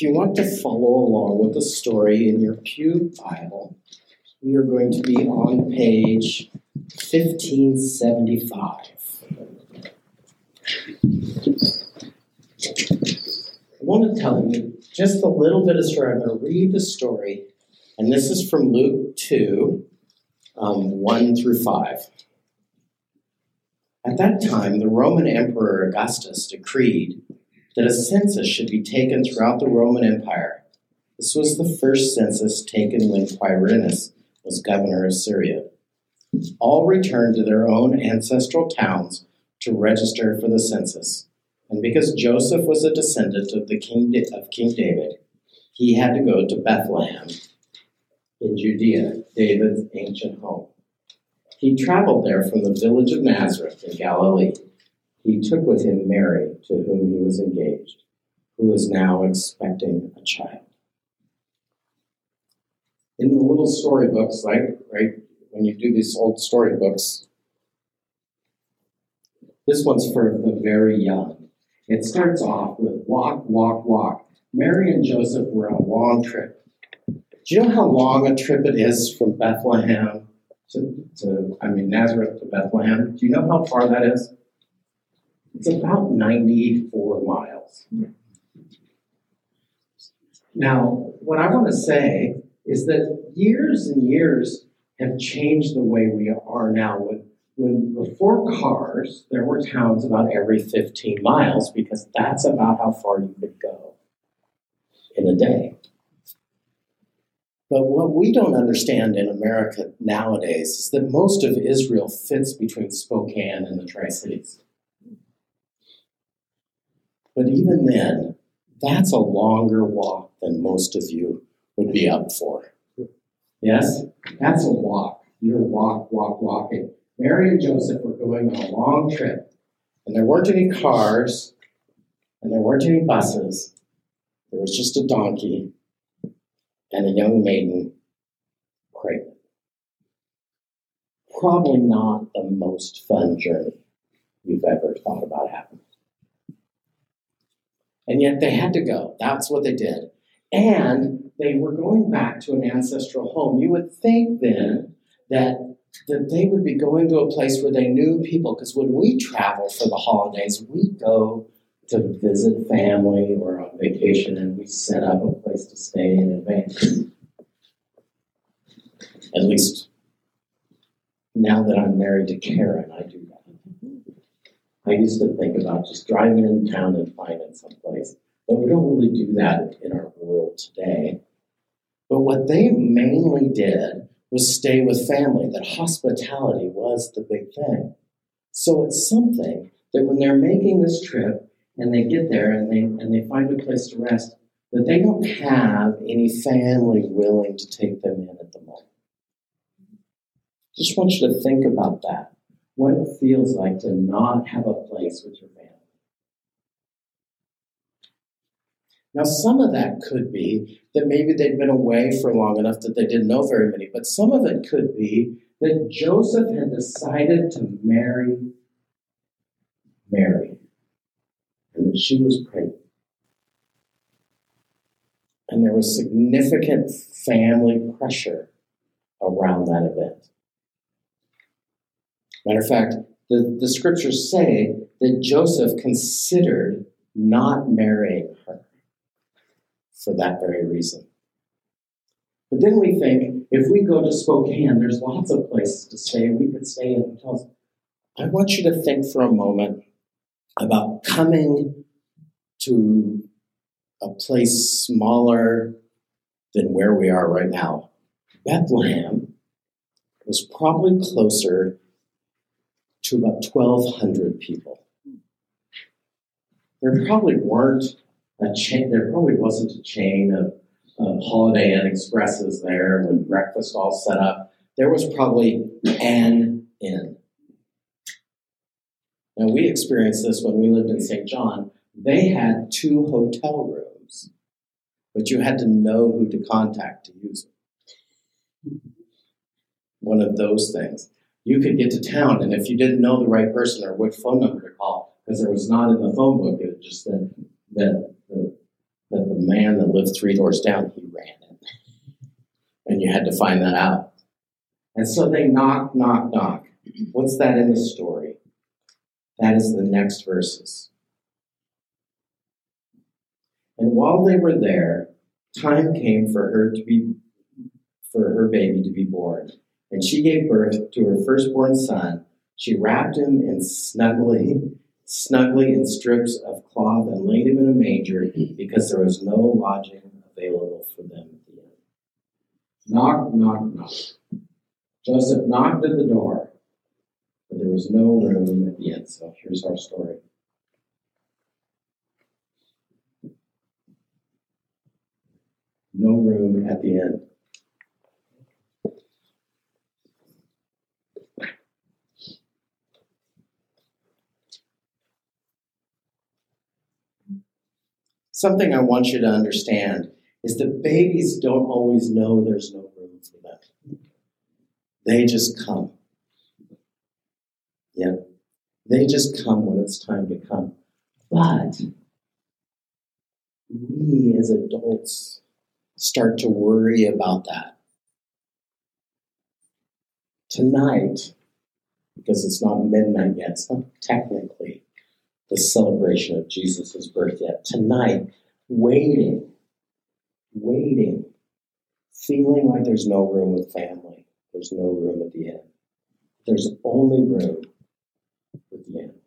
If you want to follow along with the story in your Pew Bible, we are going to be on page 1575. I want to tell you just a little bit of story. I'm going to read the story, and this is from Luke 2 um, 1 through 5. At that time, the Roman Emperor Augustus decreed that a census should be taken throughout the Roman Empire. This was the first census taken when Quirinius was governor of Syria. All returned to their own ancestral towns to register for the census. And because Joseph was a descendant of the king of King David, he had to go to Bethlehem in Judea, David's ancient home. He traveled there from the village of Nazareth in Galilee. He took with him Mary, to whom he was engaged, who is now expecting a child. In the little storybooks, like right when you do these old storybooks, this one's for the very young. It starts off with walk, walk, walk. Mary and Joseph were on a long trip. Do you know how long a trip it is from Bethlehem to, to, I mean, Nazareth to Bethlehem? Do you know how far that is? It's about 94 miles. Now, what I want to say is that years and years have changed the way we are now. When, when before cars, there were towns about every 15 miles because that's about how far you could go in a day. But what we don't understand in America nowadays is that most of Israel fits between Spokane and the Tri Cities. But even then, that's a longer walk than most of you would be up for. Yes? That's a walk. You're walk, walk, walking. Mary and Joseph were going on a long trip, and there weren't any cars, and there weren't any buses. There was just a donkey and a young maiden pregnant. Probably not the most fun journey you've ever thought about having. And yet they had to go. That's what they did. And they were going back to an ancestral home. You would think then that, that they would be going to a place where they knew people, because when we travel for the holidays, we go to visit family or on vacation and we set up a place to stay in advance. At least now that I'm married to Karen, I do. I used to think about just driving in town and finding someplace, but we don't really do that in our world today. But what they mainly did was stay with family, that hospitality was the big thing. So it's something that when they're making this trip and they get there and they, and they find a place to rest, that they don't have any family willing to take them in at the moment. Just want you to think about that what it feels like to not have a place with your family. Now, some of that could be that maybe they'd been away for long enough that they didn't know very many, but some of it could be that Joseph had decided to marry Mary and that she was pregnant. And there was significant family pressure around that event. Matter of fact, the, the scriptures say that Joseph considered not marrying her for that very reason. But then we think if we go to Spokane, there's lots of places to stay. We could stay in hotels. I want you to think for a moment about coming to a place smaller than where we are right now. Bethlehem was probably closer to about 1,200 people. There probably weren't a chain, there probably wasn't a chain of, of Holiday Inn Expresses there with breakfast all set up. There was probably an inn. Now, we experienced this when we lived in St. John. They had two hotel rooms, but you had to know who to contact to use it. One of those things you could get to town, and if you didn't know the right person or which phone number to call, because there was not in the phone book, it was just that that the that the man that lived three doors down, he ran it. And you had to find that out. And so they knock, knock, knock. What's that in the story? That is the next verses. And while they were there, time came for her to be for her baby to be born. And she gave birth to her firstborn son. She wrapped him in snugly, snugly in strips of cloth and laid him in a manger because there was no lodging available for them at the. Knock, knock, knock. Joseph knocked at the door, but there was no room at the inn. So here's our story. No room at the inn. Something I want you to understand is that babies don't always know there's no room for them. They just come. Yeah. They just come when it's time to come. But we as adults start to worry about that. Tonight, because it's not midnight yet, it's not technically the celebration of Jesus' birth yet. Tonight, waiting, waiting, feeling like there's no room with family, there's no room at the end. There's only room with the animals.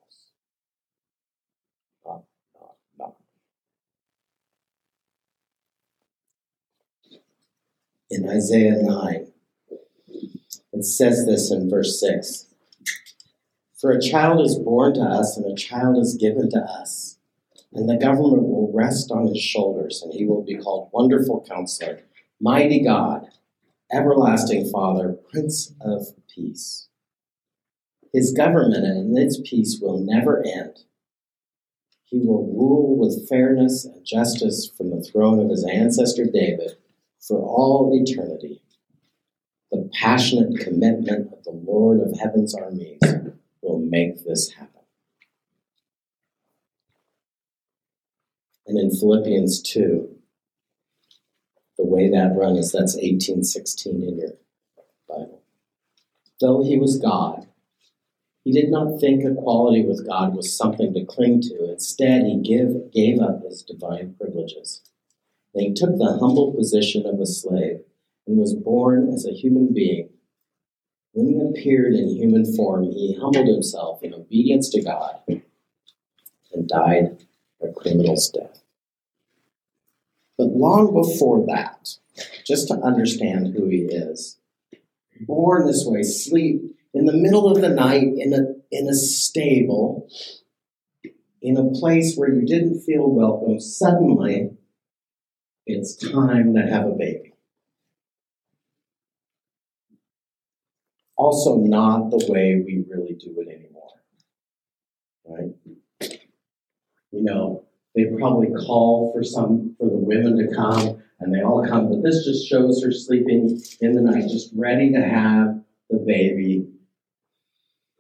In Isaiah 9, it says this in verse 6 For a child is born to us, and a child is given to us, and the government will rest on his shoulders, and he will be called Wonderful Counselor, Mighty God, Everlasting Father, Prince of Peace. His government and its peace will never end. He will rule with fairness and justice from the throne of his ancestor David for all eternity. The passionate commitment of the Lord of heaven's armies make this happen. And in Philippians 2, the way that runs is that's 1816 in your Bible. Though he was God, he did not think equality with God was something to cling to. Instead, he give, gave up his divine privileges. And he took the humble position of a slave and was born as a human being. When he appeared in human form, he humbled himself in obedience to God and died a criminal's death. But long before that, just to understand who he is, born this way, sleep in the middle of the night in a, in a stable, in a place where you didn't feel welcome, suddenly it's time to have a baby. Also, not the way we really do it anymore. Right? You know, they probably call for some for the women to come and they all come, but this just shows her sleeping in the night, just ready to have the baby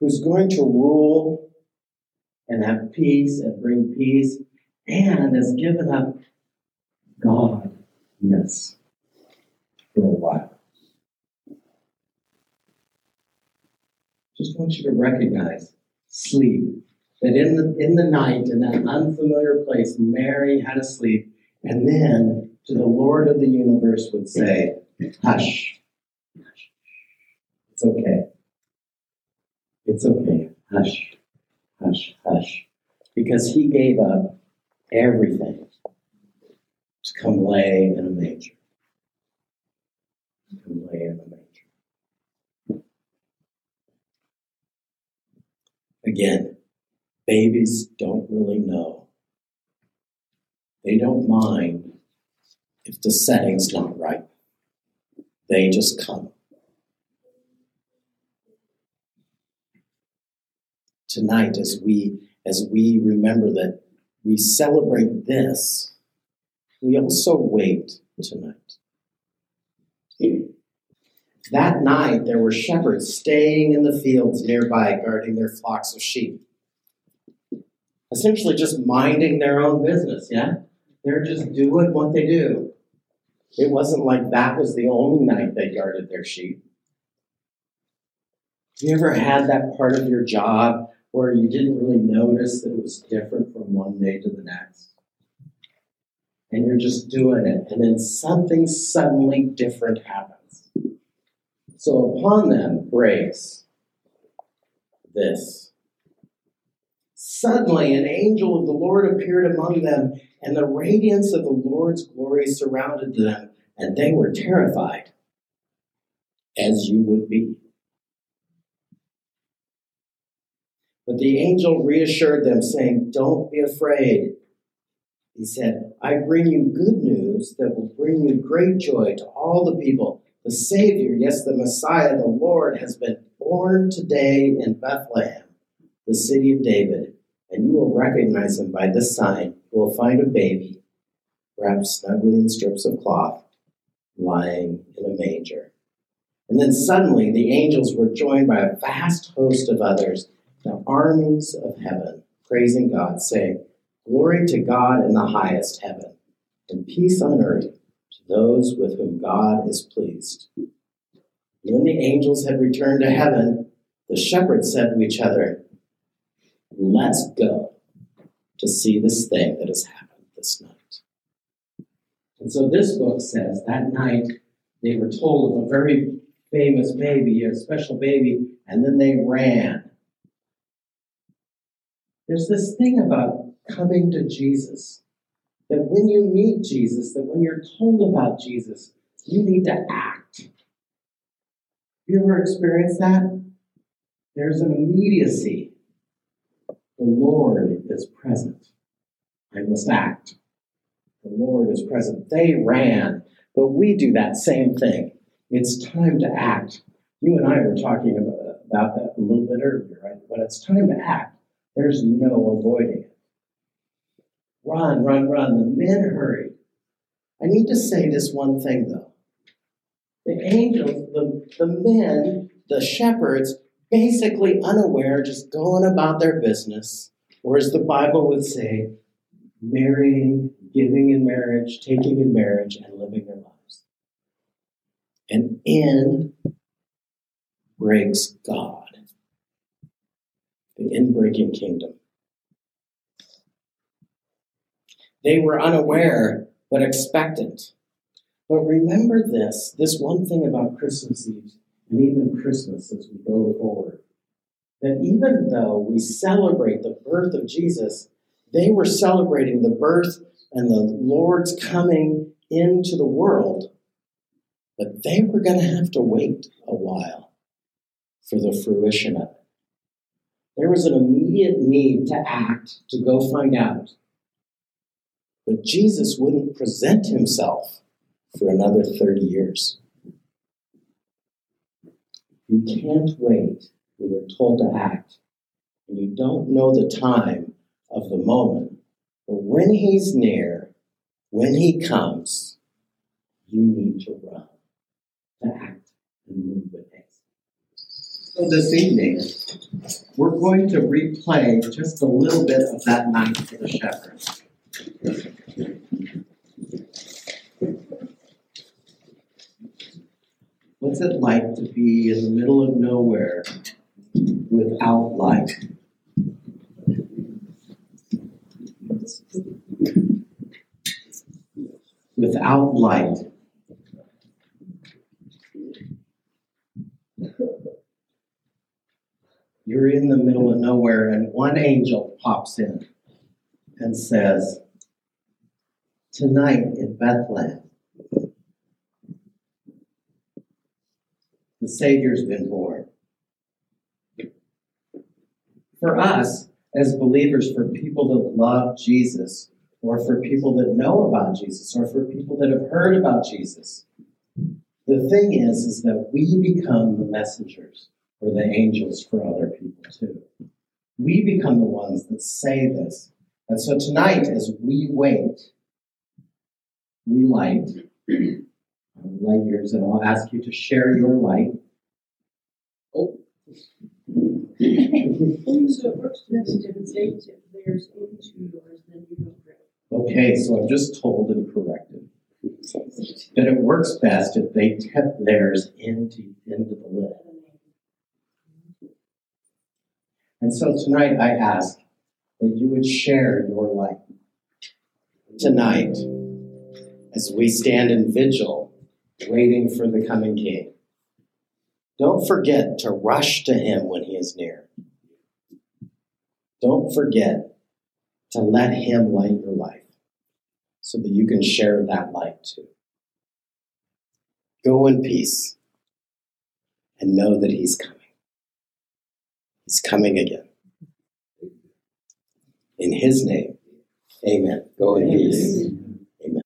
who's going to rule and have peace and bring peace and has given up Godness for a while. Just want you to recognize sleep. That in the, in the night, in that unfamiliar place, Mary had a sleep, and then to the Lord of the universe would say, Hush, hush, it's okay. It's okay. Hush, hush, hush. Because he gave up everything to come lay in a manger. To come lay in a manger. Again, babies don't really know. They don't mind if the setting's not right. They just come. tonight as we as we remember that we celebrate this, we also wait tonight. That night, there were shepherds staying in the fields nearby, guarding their flocks of sheep. Essentially, just minding their own business, yeah? They're just doing what they do. It wasn't like that was the only night they guarded their sheep. You ever had that part of your job where you didn't really notice that it was different from one day to the next? And you're just doing it, and then something suddenly different happens. So upon them breaks this. Suddenly, an angel of the Lord appeared among them, and the radiance of the Lord's glory surrounded them, and they were terrified, as you would be. But the angel reassured them, saying, Don't be afraid. He said, I bring you good news that will bring you great joy to all the people. The Savior, yes, the Messiah, the Lord, has been born today in Bethlehem, the city of David, and you will recognize him by this sign. You will find a baby wrapped snugly in strips of cloth, lying in a manger. And then suddenly the angels were joined by a vast host of others the armies of heaven, praising God, saying, Glory to God in the highest heaven, and peace on earth those with whom God is pleased. When the angels had returned to heaven, the shepherds said to each other, Let's go to see this thing that has happened this night. And so this book says that night they were told of a very famous baby, a special baby, and then they ran there's this thing about coming to Jesus that when you meet Jesus, that when you're told about Jesus, you need to act. You ever experienced that? There's an immediacy. The Lord is present. I must act. The Lord is present. They ran, but we do that same thing. It's time to act. You and I were talking about that a little bit earlier, right? When it's time to act, there's no avoiding it. Run, run, run. The men hurried. I need to say this one thing though. The angels, the, the men, the shepherds, basically unaware, just going about their business, or as the Bible would say, marrying, giving in marriage, taking in marriage, and living their lives. And in breaks God the inbreaking kingdom. They were unaware but expectant. But remember this this one thing about Christmas Eve and even Christmas as we go forward that even though we celebrate the birth of Jesus, they were celebrating the birth and the Lord's coming into the world, but they were going to have to wait a while for the fruition of it. There was an immediate need to act, to go find out. But Jesus wouldn't present himself for another 30 years. You can't wait when you're told to act, and you don't know the time of the moment. But when he's near, when he comes, you need to run, to act and move with haste. So this evening, we're going to replay just a little bit of that night for the shepherds. What's it like to be in the middle of nowhere without light? Without light. You're in the middle of nowhere, and one angel pops in and says, Tonight in Bethlehem, the Savior's been born. For us, as believers, for people that love Jesus, or for people that know about Jesus, or for people that have heard about Jesus, the thing is, is that we become the messengers or the angels for other people too. We become the ones that say this. And so tonight, as we wait, we light, light yours, and I'll ask you to share your light. Oh. so it works to if there's only two doors, then you don't pray. Okay, so I'm just told and corrected that it works best if they tip theirs into, into the lid. And so tonight I ask that you would share your light. Tonight, as we stand in vigil, waiting for the coming King, don't forget to rush to him when he is near. Don't forget to let him light your life so that you can share that light too. Go in peace and know that he's coming. He's coming again. In his name, amen. Go in peace.